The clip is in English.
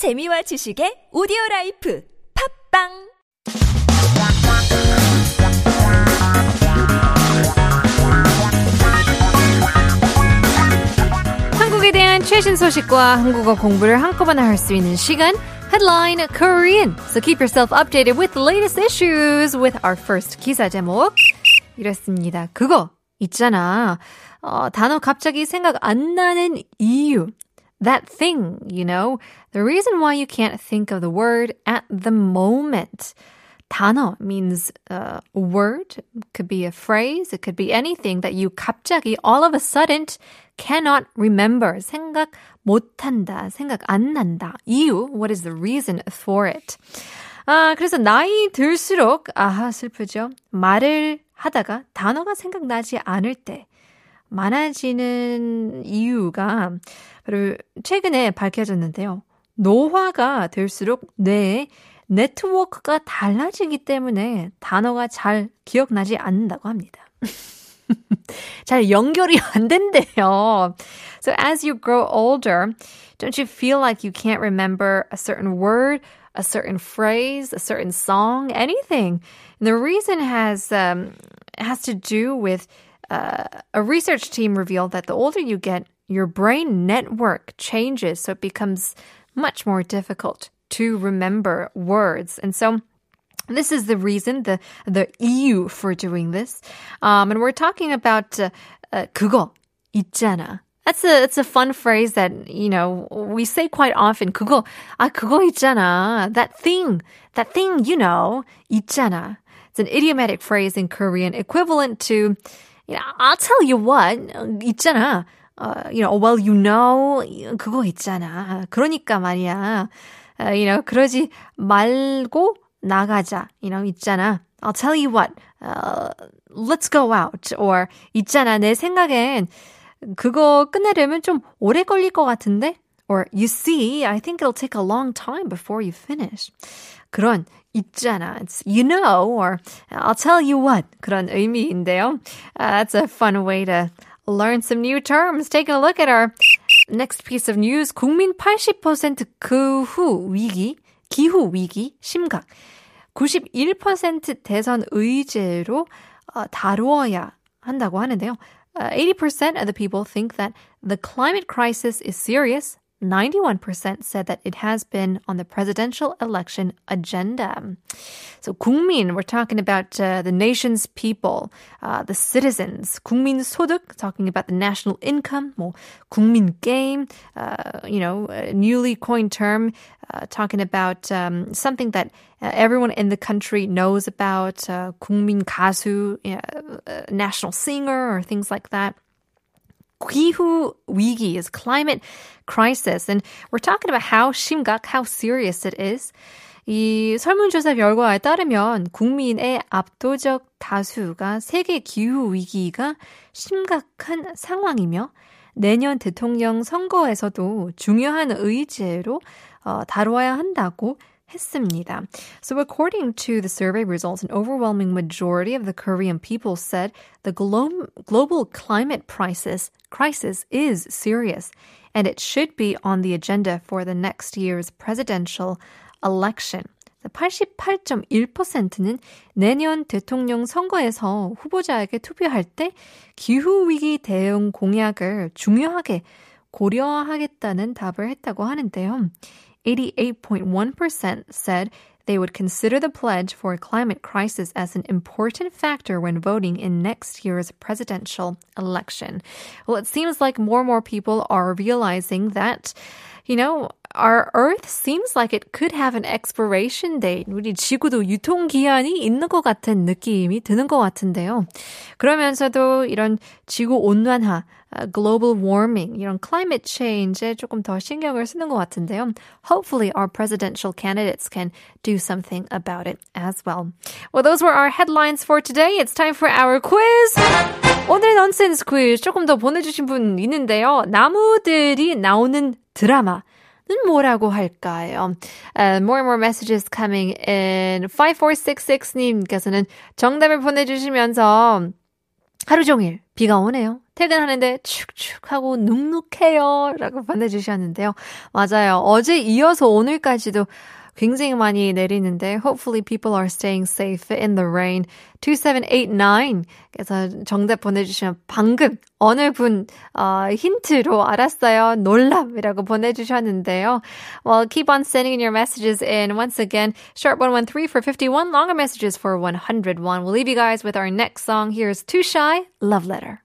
재미와 지식의 오디오 라이프 팝빵 한국에 대한 최신 소식과 한국어 공부를 한꺼번에 할 수 있는 시간 Headline Korean. So keep yourself updated with the latest issues with our first 기사 제목. 이랬습니다. 그거 있잖아. 어, 단어 갑자기 생각 안 나는 이유. That thing, you know. The reason why you can't think of the word at the moment. 단어 means uh, a word, could be a phrase, it could be anything that you 갑자기 all of a sudden cannot remember. 생각 못한다, 생각 안 난다. 이유, what is the reason for it? 아, 그래서 나이 들수록, 아하, 슬프죠. 말을 하다가 단어가 생각나지 않을 때 많아지는 이유가 바로 최근에 밝혀졌는데요. 노화가 될수록 뇌에 네트워크가 달라지기 때문에 단어가 잘 기억나지 않는다고 합니다. 잘 연결이 안 된대요. So as you grow older, don't you feel like you can't remember a certain word, a certain phrase, a certain song, anything? And the reason has um, has to do with uh, a research team revealed that the older you get, your brain network changes, so it becomes much more difficult to remember words. And so this is the reason, the the EU for doing this. Um, and we're talking about uh, uh, 그거 있잖아. That's a it's a fun phrase that you know we say quite often. 그거 아 그거 있잖아. That thing, that thing, you know, 있잖아. It's an idiomatic phrase in Korean equivalent to, you I'll tell you what, 있잖아. Uh, you know, well, you know, 그거 있잖아. 그러니까 말이야. Uh, you know, 그러지 말고 나가자. You know, 있잖아. I'll tell you what, uh, let's go out. Or, 있잖아. 내 생각엔 그거 끝내려면 좀 오래 걸릴 것 같은데? Or, you see, I think it'll take a long time before you finish. 그런 있잖아. It's you know or I'll tell you what 그런 의미인데요. Uh, that's a fun way to learn some new terms. Taking a look at our next piece of news. 국민 80%기후 위기, 기후 위기 심각. 91% 대선 의제로 어, 다루어야 한다고 하는데요. Uh, 80% of the people think that the climate crisis is serious 91% said that it has been on the presidential election agenda. So, 국민, we're talking about uh, the nation's people, uh, the citizens. 국민 소득, talking about the national income. 뭐, 국민 게임, uh, you know, a newly coined term, uh, talking about um, something that uh, everyone in the country knows about. Uh, 국민 가수, uh, national singer, or things like that. 기후 위기 is climate crisis. And we're talking about how 심각, how serious it is. 이 설문조사 결과에 따르면 국민의 압도적 다수가 세계 기후 위기가 심각한 상황이며 내년 대통령 선거에서도 중요한 의제로 어, 다뤄야 한다고 했습니다. So according to the survey results, an overwhelming majority of the Korean people said the glo- global climate crisis crisis is serious and it should be on the agenda for the next year's presidential election. 88.1%는 내년 대통령 선거에서 후보자에게 투표할 때 기후위기 대응 공약을 중요하게 고려하겠다는 답을 했다고 하는데요. 88.1% said they would consider the pledge for a climate crisis as an important factor when voting in next year's presidential election. Well, it seems like more and more people are realizing that, you know, our Earth seems like it could have an expiration date. 우리 지구도 유통기한이 있는 것 같은 느낌이 드는 것 같은데요. 그러면서도 이런 지구 온난화, global warming, 이런 climate change에 조금 더 신경을 쓰는 것 같은데요. Hopefully our presidential candidates can do something about it as well. Well, those were our headlines for today. It's time for our quiz. 오늘 넌센스 퀴즈 조금 더 보내주신 분 있는데요. 나무들이 나오는 드라마. 뭐라고 할까요? Uh, more and more messages coming in. 5466님께서는 정답을 보내주시면서 하루 종일 비가 오네요. 퇴근하는데 축축하고 눅눅해요. 라고 보내주셨는데요. 맞아요. 어제 이어서 오늘까지도 굉장히 많이 내리는데 hopefully people are staying safe in the rain. 2789 그래서 정답 보내주시면 방금 어느 분 어, 힌트로 알았어요. 놀랍이라고 보내주셨는데요. Well, keep on sending in your messages in. Once again, sharp 113 for 51, longer messages for 101. We'll leave you guys with our next song. Here's Too Shy, Love Letter.